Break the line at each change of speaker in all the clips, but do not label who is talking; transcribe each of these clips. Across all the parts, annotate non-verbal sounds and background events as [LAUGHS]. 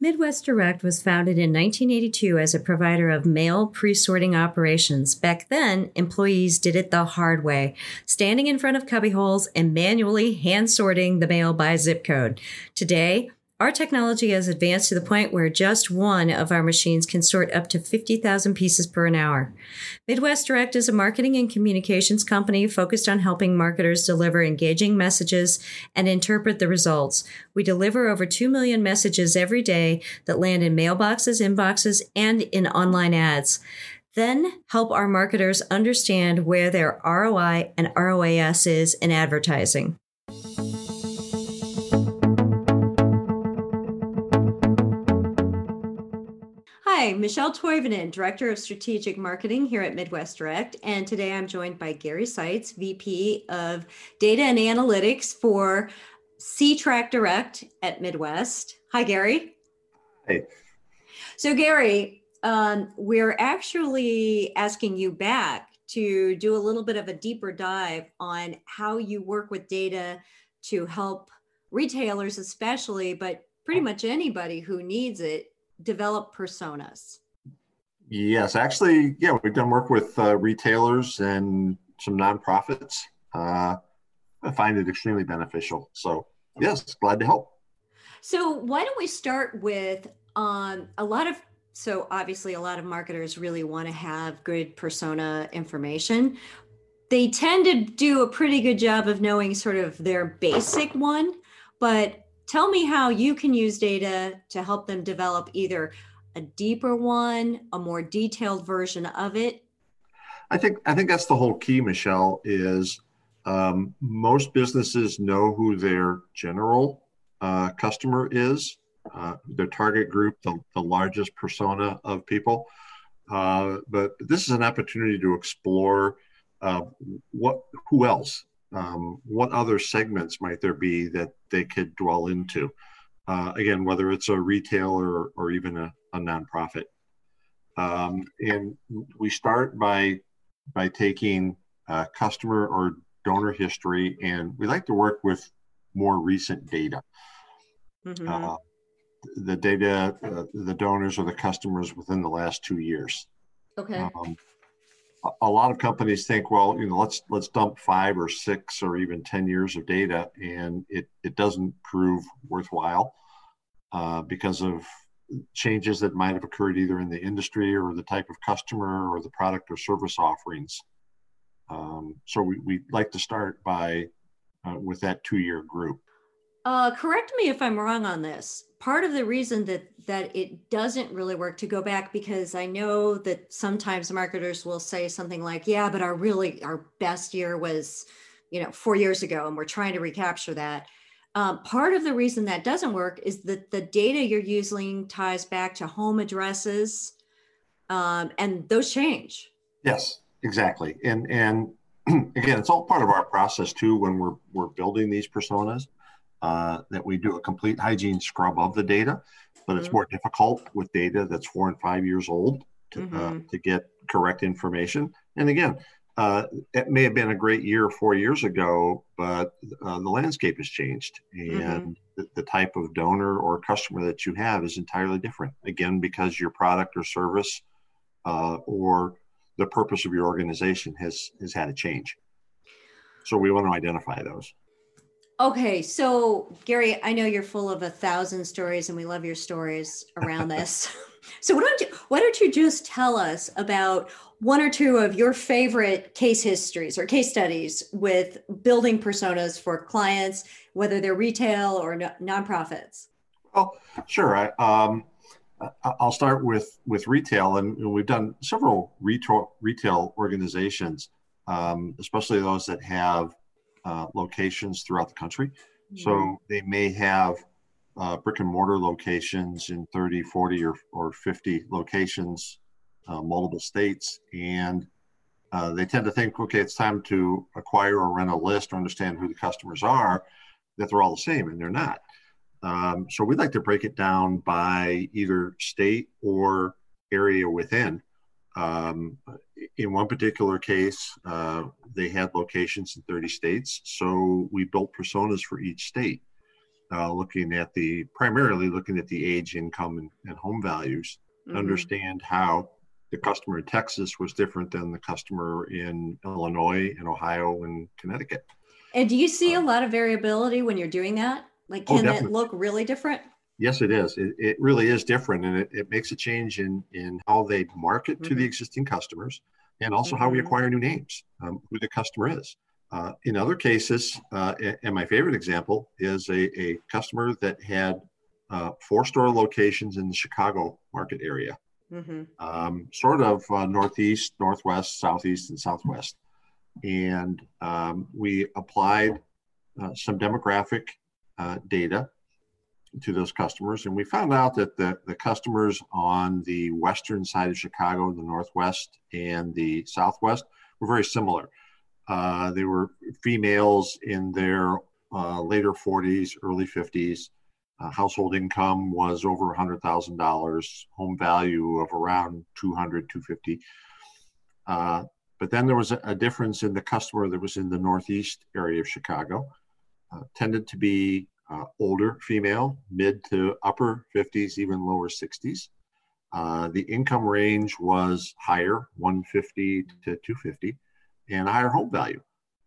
Midwest Direct was founded in 1982 as a provider of mail pre sorting operations. Back then, employees did it the hard way, standing in front of cubbyholes and manually hand sorting the mail by zip code. Today, our technology has advanced to the point where just one of our machines can sort up to 50,000 pieces per an hour. Midwest Direct is a marketing and communications company focused on helping marketers deliver engaging messages and interpret the results. We deliver over 2 million messages every day that land in mailboxes, inboxes, and in online ads. Then help our marketers understand where their ROI and ROAS is in advertising. Hi, Michelle Toivonen, Director of Strategic Marketing here at Midwest Direct. And today I'm joined by Gary Seitz, VP of Data and Analytics for C-Track Direct at Midwest. Hi, Gary.
Hey.
So, Gary, um, we're actually asking you back to do a little bit of a deeper dive on how you work with data to help retailers, especially, but pretty much anybody who needs it develop personas?
Yes, actually, yeah, we've done work with uh, retailers and some nonprofits. Uh, I find it extremely beneficial. So, yes, glad to help.
So, why don't we start with um, a lot of so obviously a lot of marketers really want to have good persona information. They tend to do a pretty good job of knowing sort of their basic one, but tell me how you can use data to help them develop either a deeper one, a more detailed version of it.
I think I think that's the whole key, Michelle. Is um, most businesses know who their general uh, customer is, uh, their target group, the, the largest persona of people. Uh, but this is an opportunity to explore uh, what who else um, what other segments might there be that they could dwell into? Uh, again, whether it's a retailer or, even a, a nonprofit. Um, and we start by by taking uh, customer or donor history, and we like to work with more recent data. Mm-hmm. Uh, the data, uh, the donors or the customers within the last two years.
Okay. Um,
a lot of companies think, well, you know, let's let's dump five or six or even ten years of data, and it it doesn't prove worthwhile uh, because of changes that might have occurred either in the industry or the type of customer or the product or service offerings. Um, so we we like to start by uh, with that two year group.
Uh, correct me if I'm wrong on this. Part of the reason that that it doesn't really work to go back because I know that sometimes marketers will say something like, "Yeah, but our really our best year was, you know, four years ago, and we're trying to recapture that." Um, part of the reason that doesn't work is that the data you're using ties back to home addresses, um, and those change.
Yes, exactly. And and [CLEARS THROAT] again, it's all part of our process too when we're we're building these personas uh, that we do a complete hygiene scrub of the data, but mm-hmm. it's more difficult with data that's four and five years old to, uh, mm-hmm. uh, to get correct information. And again, uh, it may have been a great year four years ago, but uh, the landscape has changed, and mm-hmm. the, the, type of donor or customer that you have is entirely different. Again, because your product or service uh, or the purpose of your organization has has had a change. So we want to identify those.
Okay, so Gary, I know you're full of a thousand stories, and we love your stories around [LAUGHS] this. so why don't you why don't you just tell us about one or two of your favorite case histories or case studies with building personas for clients, whether they're retail or no, nonprofits?
Well, sure. I, um, I'll start with with retail, and we've done several retail retail organizations, um, especially those that have uh, locations throughout the country. So they may have uh, brick and mortar locations in 30, 40, or, or 50 locations, uh, multiple states. And uh, they tend to think, okay, it's time to acquire or rent a list or understand who the customers are, that they're all the same, and they're not. Um, so we'd like to break it down by either state or area within. Um, in one particular case, uh, they had locations in 30 states, so we built personas for each state. uh, looking at the primarily looking at the age, income, and, and home values mm-hmm. to understand how the customer in Texas was different than the customer in Illinois and Ohio and Connecticut.
And do you see a uh, lot of variability when you're doing that? Like, oh, can oh, it look really different?
Yes, it is. It, it really is different, and it, it makes a change in in how they market mm-hmm. to the mm-hmm. existing customers, and also mm-hmm. how we mm-hmm. acquire new names, um, who the customer is. Uh, in other cases, uh, and my favorite example is a, a customer that had uh, four store locations in the Chicago market area, mm-hmm. um, sort of uh, northeast, northwest, southeast, and southwest. And um, we applied uh, some demographic uh, data to those customers, and we found out that the, the customers on the western side of Chicago, the northwest, and the southwest were very similar. Uh, they were females in their uh, later 40s, early 50s. Uh, household income was over $100,000, home value of around 200, 250. Uh, but then there was a, a, difference in the customer that was in the northeast area of Chicago. Uh, tended to be uh, older female, mid to upper 50s, even lower 60s. the income range was higher, 150 to 250 and a higher home value,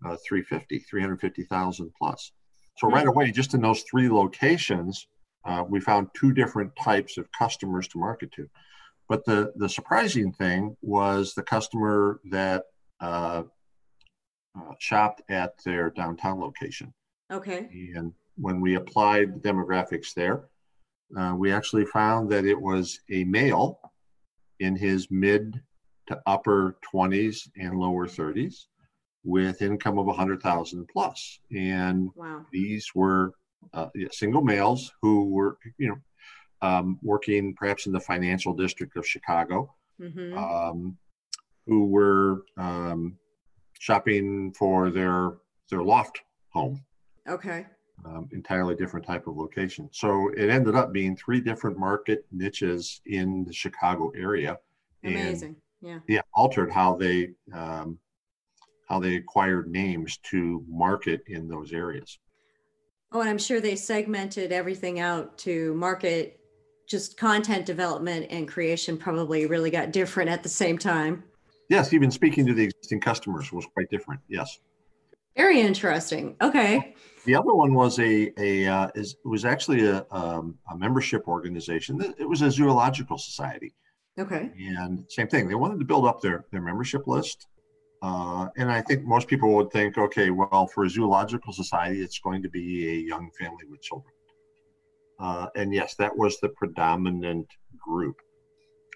uh, 350, 350,000 plus. So right away, just in those three locations, uh, we found two different types of customers to market to. But the, the surprising thing was the customer that uh, uh, shopped at their downtown location.
Okay.
And when we applied demographics there, uh, we actually found that it was a male in his mid to upper 20s and lower 30s with income of 100,000 plus. And wow. these were uh, single males who were, you know, um, working perhaps in the financial district of Chicago, mm-hmm. um, who were um, shopping for their their loft home.
Okay.
Um, entirely different type of location. So it ended up being three different market niches in the Chicago area.
Amazing. And yeah
yeah altered how they um, how they acquired names to market in those areas
oh and i'm sure they segmented everything out to market just content development and creation probably really got different at the same time
yes even speaking to the existing customers was quite different yes
very interesting okay
the other one was a a uh, is was actually a, um, a membership organization it was a zoological society
Okay.
And same thing, they wanted to build up their, their membership list. Uh, and I think most people would think, okay, well, for a zoological society, it's going to be a young family with children. Uh, and yes, that was the predominant group.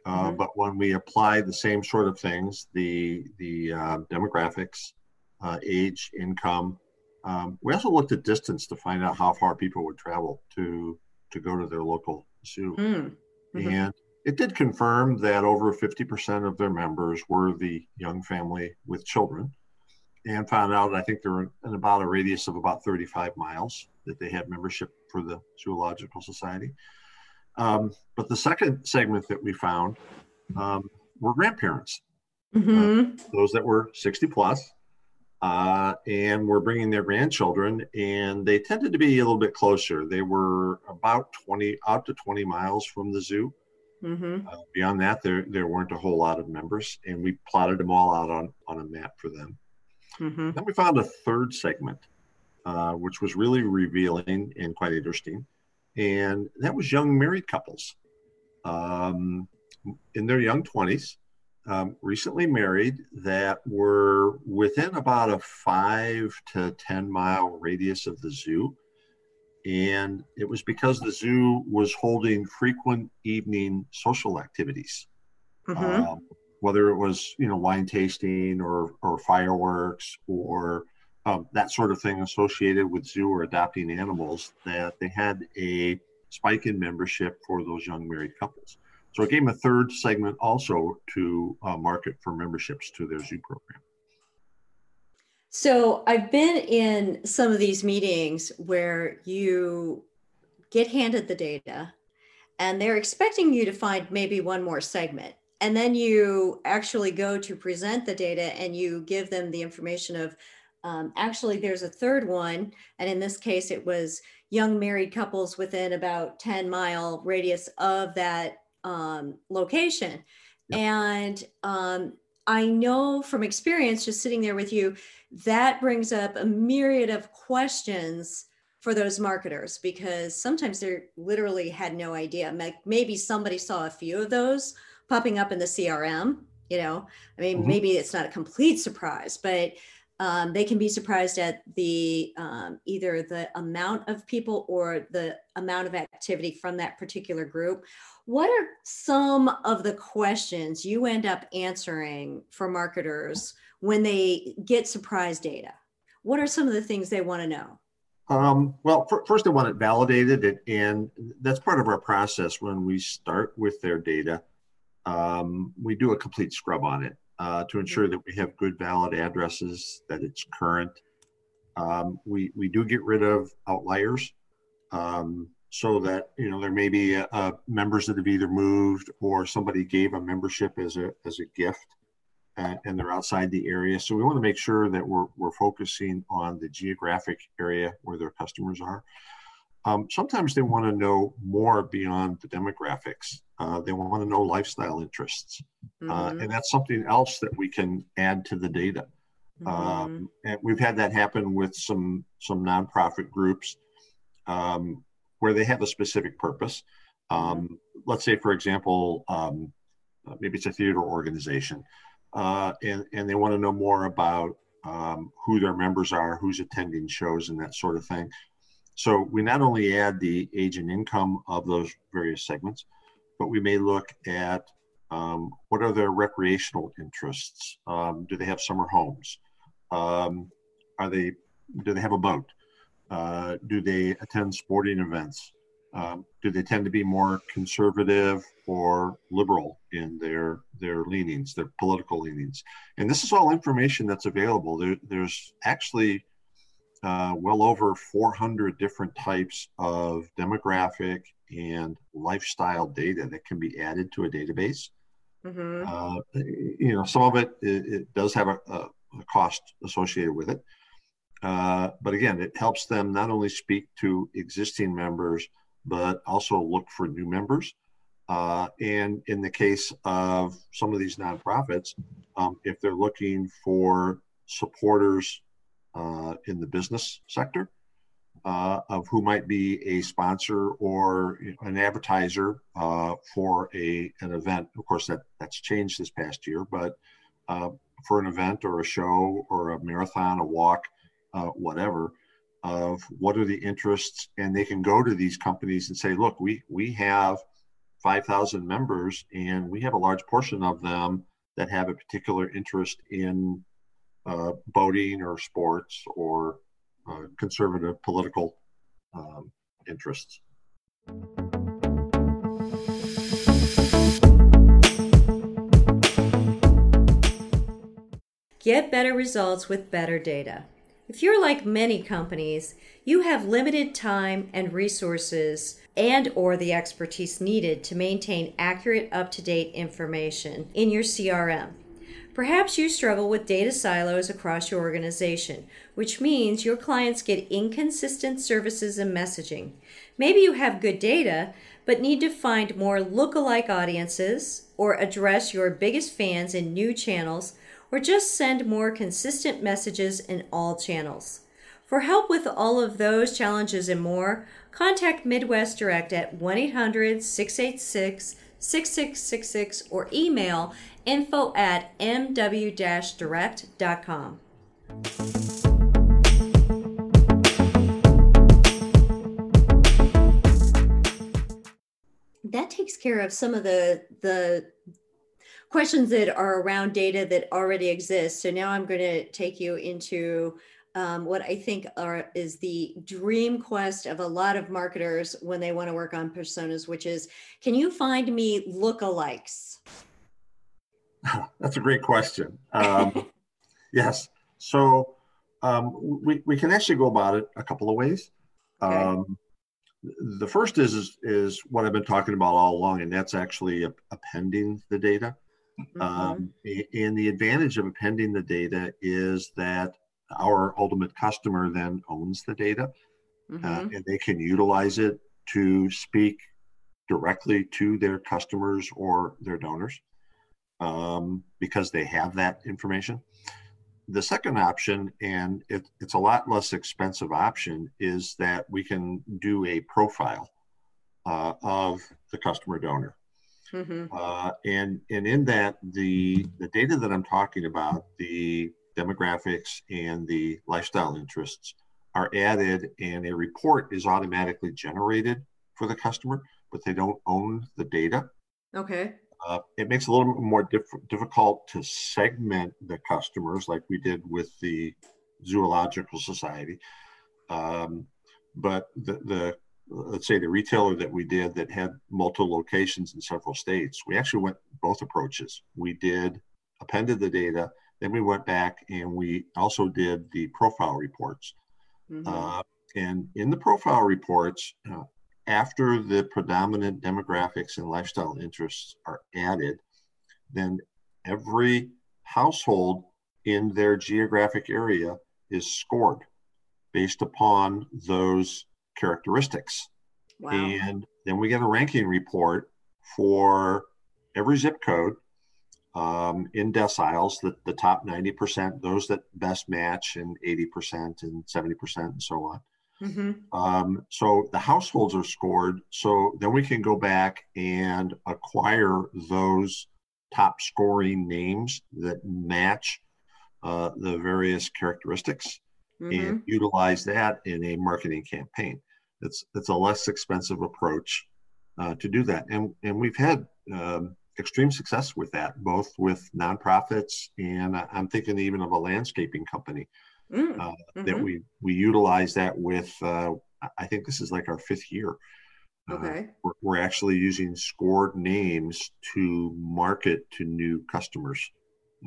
Uh, mm-hmm. But when we apply the same sort of things, the the uh, demographics, uh, age, income, um, we also looked at distance to find out how far people would travel to to go to their local zoo. Mm-hmm. And it did confirm that over 50% of their members were the young family with children and found out, I think they're in about a radius of about 35 miles that they had membership for the Zoological Society. Um, but the second segment that we found um, were grandparents, mm-hmm. uh, those that were 60 plus, uh, and were bringing their grandchildren, and they tended to be a little bit closer. They were about 20 up to 20 miles from the zoo. Mm-hmm. Uh, beyond that, there there weren't a whole lot of members, and we plotted them all out on on a map for them. Mm-hmm. Then we found a third segment, uh, which was really revealing and quite interesting, and that was young married couples, um, in their young twenties, um, recently married, that were within about a five to ten mile radius of the zoo and it was because the zoo was holding frequent evening social activities mm-hmm. um, whether it was you know wine tasting or or fireworks or um, that sort of thing associated with zoo or adopting animals that they had a spike in membership for those young married couples so I gave them a third segment also to uh, market for memberships to their zoo program
so I've been in some of these meetings where you get handed the data and they're expecting you to find maybe one more segment. And then you actually go to present the data and you give them the information of um, actually there's a third one. And in this case, it was young married couples within about 10 mile radius of that um, location. Yep. And um, I know from experience, just sitting there with you, that brings up a myriad of questions for those marketers because sometimes they literally had no idea. Maybe somebody saw a few of those popping up in the CRM. You know, I mean, mm-hmm. maybe it's not a complete surprise, but um, they can be surprised at the um, either the amount of people or the amount of activity from that particular group. What are some of the questions you end up answering for marketers when they get surprise data? What are some of the things they want to know?
Um, well, for, first, they want it validated, and that's part of our process when we start with their data. Um, we do a complete scrub on it uh, to ensure that we have good valid addresses, that it's current. Um, we, we do get rid of outliers um, so that, you know, there may be uh, members that have either moved or somebody gave a membership as a, as a gift and, and they're outside the area. So we want to make sure that we're, we're focusing on the geographic area where their customers are. Um, sometimes they want to know more beyond the demographics. Uh, they want to know lifestyle interests. Uh, mm-hmm. Uh, and that's something else that we can add to the data. Mm-hmm. Um, and we've had that happen with some, some nonprofit groups um, where they have a specific purpose. Um, let's say, for example, um, maybe it's a theater organization, uh, and, and they want to know more about um, who their members are, who's attending shows, and that sort of thing. So we not only add the age and income of those various segments, but we may look at um, what are their recreational interests? Um, do they have summer homes? Um, are they do they have a boat? Uh, do they attend sporting events? Um, do they tend to be more conservative or liberal in their their leanings, their political leanings? And this is all information that's available. There, there's actually uh, well over 400 different types of demographic and lifestyle data that can be added to a database. Mm-hmm. Uh, you know, some of it, it, it does have a, a, cost associated with it. Uh, but again, it helps them not only speak to existing members, but also look for new members. Uh, and in the case of some of these nonprofits, um, if they're looking for supporters uh, in the business sector uh, of who might be a sponsor or an advertiser uh, for a an event. Of course, that that's changed this past year, but uh, for an event or a show or a marathon, a walk, uh, whatever, of what are the interests, and they can go to these companies and say, "Look, we we have." 5,000 members, and we have a large portion of them that have a particular interest in uh, boating or sports or conservative political um, interests.
Get better results with better data. If you're like many companies, you have limited time and resources and or the expertise needed to maintain accurate up-to-date information in your CRM. Perhaps you struggle with data silos across your organization, which means your clients get inconsistent services and messaging. Maybe you have good data, but need to find more look-alike audiences, or address your biggest fans in new channels, or just send more consistent messages in all channels. For help with all of those challenges and more, contact Midwest Direct at 1 800 686 6666 or email info at mw-direct.com. That takes care of some of the the questions that are around data that already exists. So now I'm going to take you into um, what I think are is the dream quest of a lot of marketers when they want to work on personas, which is, can you find me lookalikes? [LAUGHS]
That's a great question. Um, [LAUGHS] yes. So um, we, we can actually go about it a couple of ways. Okay. Um, the first is, is, is what I've been talking about all along, and that's actually appending the data. Mm-hmm. Um, and the advantage of appending the data is that our ultimate customer then owns the data. mm-hmm. uh, and they can utilize it to speak directly to their customers or their donors um, because they have that information. The second option, and it, it's a lot less expensive option, is that we can do a profile uh, of the customer donor. Mm-hmm. Uh, and and in that the the data that I'm talking about, the demographics and the lifestyle interests are added, and a report is automatically generated for the customer, but they don't own the data.
Okay.
Uh, it makes it a little more diff- difficult to segment the customers, like we did with the Zoological Society. Um, but the, the let's say the retailer that we did that had multiple locations in several states, we actually went both approaches. We did appended the data, then we went back and we also did the profile reports. Mm-hmm. Uh, and in the profile reports, uh, after the predominant demographics and lifestyle interests are added, then every household in their geographic area is scored based upon those characteristics. Wow. And then we get a ranking report for every zip code um, in deciles, the, the top 90%, those that best match, and 80% and 70% and so on. Mm-hmm. Um, so the households are scored. So then we can go back and acquire those top scoring names that match uh, the various characteristics mm-hmm. and utilize that in a marketing campaign. It's it's a less expensive approach uh, to do that, and and we've had um, extreme success with that, both with nonprofits and I'm thinking even of a landscaping company mm, uh, mm-hmm. that we we utilize that with. Uh, I think this is like our fifth year.
Uh, okay.
Uh, we're, we're, actually using scored names to market to new customers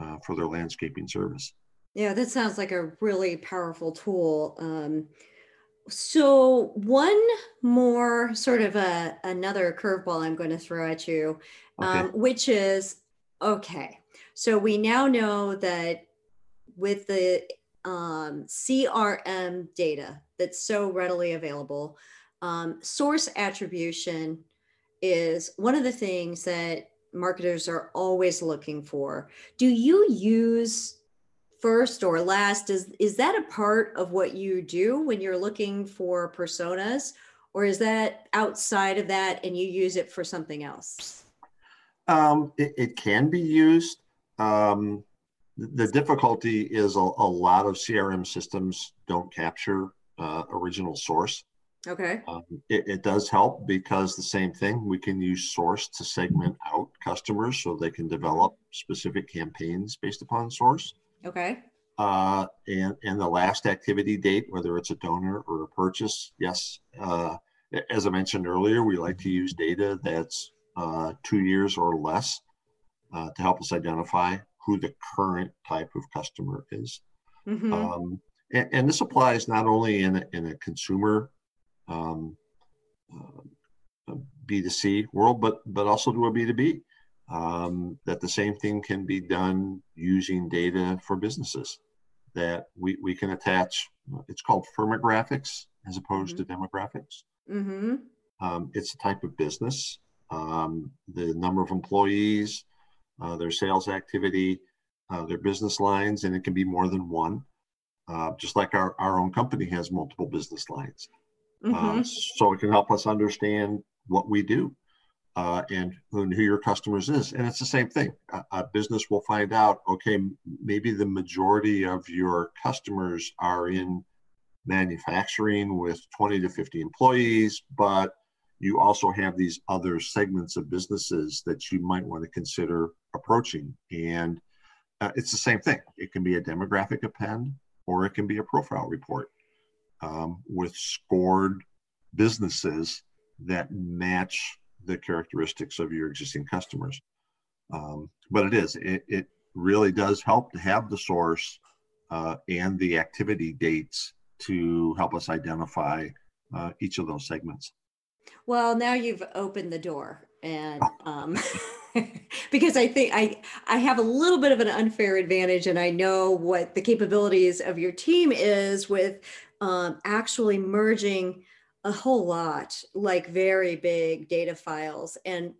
uh, for their landscaping service.
Yeah, that sounds like a really powerful tool. Um, so one more sort of a another curveball I'm going to throw at you, okay. um, which is okay. So we now know that with the um, CRM data that's so readily available. Um, source attribution is one of the things that marketers are always looking for. Do you use first or last? Is, is that a part of what you do when you're looking for personas? Or is that outside of that and you use it for something else?
Um, it, it, can be used. Um, the difficulty is a, a, lot of CRM systems don't capture uh, original source.
Okay.
Um, it, it, does help because the same thing, we can use source to segment out customers so they can develop specific campaigns based upon source.
Okay.
Uh, and, and the last activity date, whether it's a donor or a purchase, yes. Uh, as I mentioned earlier, we like to use data that's uh, two years or less uh, to help us identify who the current type of customer is. Mm-hmm. Um, and, and, this applies not only in a, in a consumer um, uh, B2C world, but but also to a B2B. Um, that the same thing can be done using data for businesses. That we, we can attach. It's called firmographics as opposed mm-hmm. to demographics. Mm-hmm. Um, it's a type of business. Um, the number of employees, uh, their sales activity, uh, their business lines, and it can be more than one. Uh, just like our, our own company has multiple business lines. Uh, mm-hmm. so it can help us understand what we do uh, and who, your customers is. And it's the same thing. A, a business will find out, okay, maybe the majority of your customers are in manufacturing with 20 to 50 employees, but you also have these other segments of businesses that you might want to consider approaching. And uh, it's the same thing. It can be a demographic append or it can be a profile report um, with scored businesses that match the characteristics of your existing customers. Um, but it is, it, it, really does help to have the source uh, and the activity dates to help us identify uh, each of those segments.
Well, now you've opened the door, and um, [LAUGHS] because I think I I have a little bit of an unfair advantage, and I know what the capabilities of your team is with um, actually merging a whole lot, like very big data files. And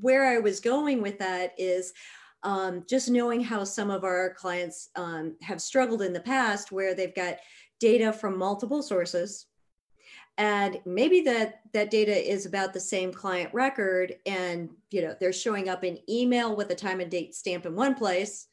where I was going with that is um, just knowing how some of our clients um, have struggled in the past, where they've got data from multiple sources. And maybe that that data is about the same client record, and you know they're showing up in email with a time and date stamp in one place,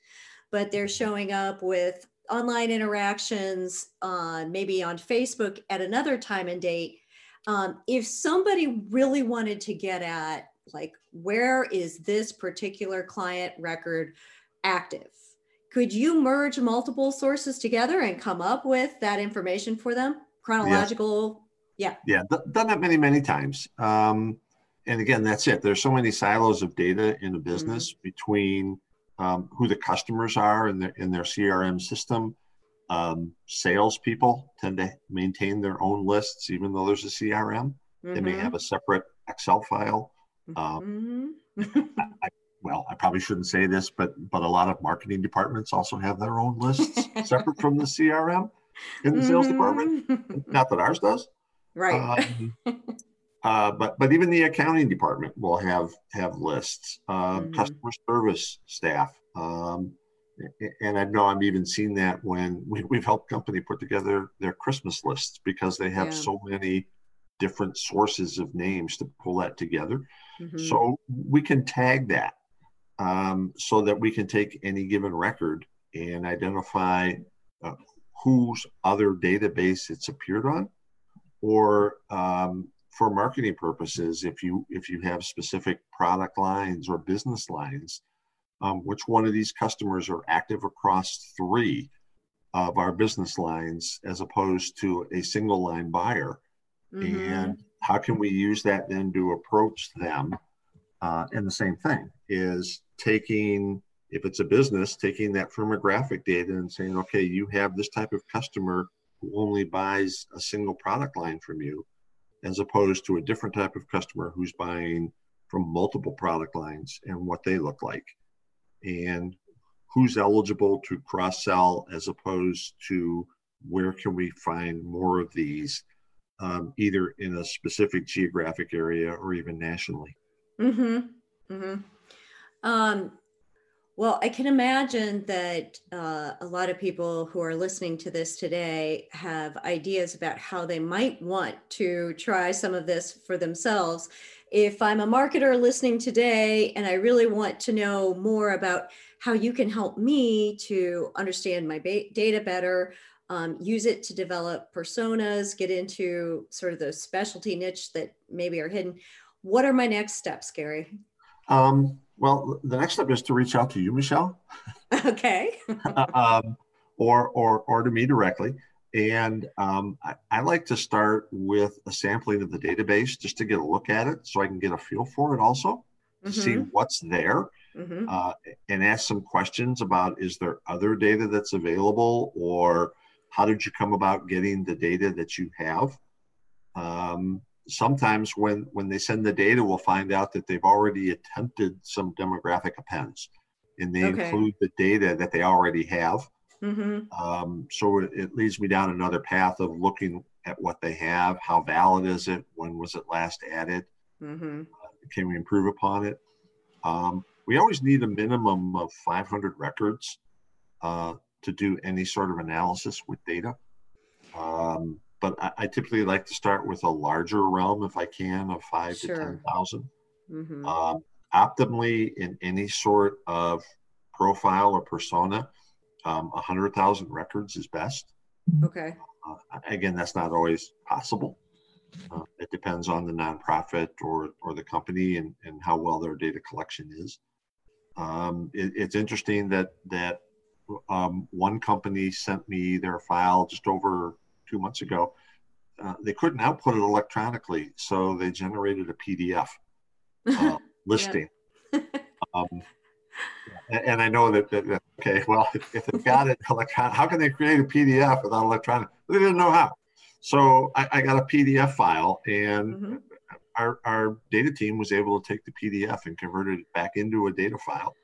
but they're showing up with online interactions on maybe on Facebook at another time and date um, if somebody really wanted to get at like where is this particular client record active? Could you merge multiple sources together and come up with that information for them? Chronological
yeah. Yeah, yeah done that many many times. Um, and again that's it. There's so many silos of data in a business mm-hmm. between um, who the customers are in their in their crm system um, salespeople tend to maintain their own lists, even though there's a CRM. Mm-hmm. They may mm-hmm. have a separate Excel file. Um, mm-hmm. [LAUGHS] I, well, I probably shouldn't say this, but but a lot of marketing departments also have their own lists separate from the [LAUGHS] CRM in the mm-hmm. sales department. Not that ours does,
right?
Um, [LAUGHS] uh, but but even the accounting department will have have lists. Um, mm-hmm. Customer service staff. Um, and I know I've even seen that when we, have helped company put together their Christmas lists because they have yeah. so many different sources of names to pull that together. Mm-hmm. So we can tag that um, so that we can take any given record and identify uh, whose other database it's appeared on, or um, for marketing purposes, if you if you have specific product lines or business lines um, which one of these customers are active across three of our business lines as opposed to a single line buyer? Mm-hmm. and how can we use that then to approach them uh, and the same thing? Is taking if it's a business taking that firmographic data and saying okay you have this type of customer who only buys a single product line from you as opposed to a different type of customer who's buying from multiple product lines and what they look like and who's eligible to cross sell as opposed to where can we find more of these um, either in a specific geographic area or even nationally
mm-hmm. Mm-hmm. Um, well i can imagine that uh, a lot of people who are listening to this today have ideas about how they might want to try some of this for themselves if I'm a marketer listening today and I really want to know more about how you can help me to understand my ba- data better, um, use it to develop personas, get into sort of those specialty niche that maybe are hidden. What are my next steps, Gary?
Um, well, the next step is to reach out to you, Michelle. [LAUGHS]
Okay. [LAUGHS]
um, or, or, or to me directly. And um, I, I, like to start with a sampling of the database just to get a look at it so I can get a feel for it also, mm-hmm. see what's there, mm-hmm. uh, and ask some questions about is there other data that's available or how did you come about getting the data that you have? Um, sometimes when, when they send the data, we'll find out that they've already attempted some demographic appends and they okay. include the data that they already have Mm-hmm. Um, so it, it, leads me down another path of looking at what they have. How valid is it? When was it last added? Mm-hmm. Uh, can we improve upon it? Um, we always need a minimum of 500 records uh, to do any sort of analysis with data. Um, but I, I, typically like to start with a larger realm if I can of five sure. to 10,000. Mm-hmm. Um, optimally, in any sort of profile or persona, um, 100,000 records is best.
Okay.
Uh, again, that's not always possible. Uh, it depends on the nonprofit or, or the company and, and how well their data collection is. Um, it, it's interesting that that um, one company sent me their file just over two months ago. Uh, they couldn't output it electronically, so they generated a PDF [LAUGHS] uh, listing. [LAUGHS] um, and I know that, that, that okay, well, if, if they've got it electronic, how can they create a PDF without electronic? They didn't know how. So I, I got a PDF file, and mm-hmm. our, our data team was able to take the PDF and convert it back into a data file.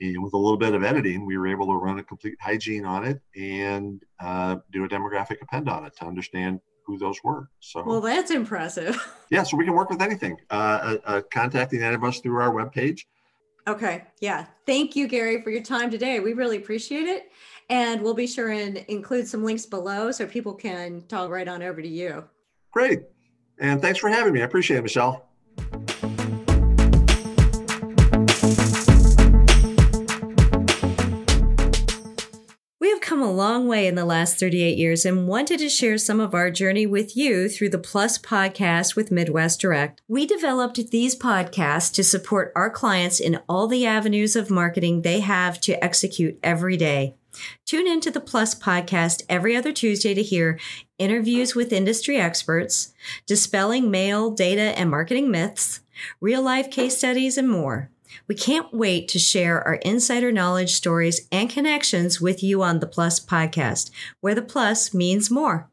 And with a little bit of editing, we were able to run a complete hygiene on it and uh, do a demographic append on it to understand who those were. So,
well, that's impressive. [LAUGHS]
yeah, so we can work with anything. Uh, uh, uh, contacting any of us through our webpage.
Okay. Yeah. Thank you, Gary, for your time today. We really appreciate it. And we'll be sure and include some links below so people can talk right on over to you.
Great. And thanks for having me. I appreciate it, Michelle.
Come a long way in the last 38 years and wanted to share some of our journey with you through the Plus podcast with Midwest Direct. We developed these podcasts to support our clients in all the avenues of marketing they have to execute every day. Tune into the Plus podcast every other Tuesday to hear interviews with industry experts, dispelling mail, data, and marketing myths, real life case studies, and more. We can't wait to share our insider knowledge, stories, and connections with you on the Plus podcast, where the plus means more.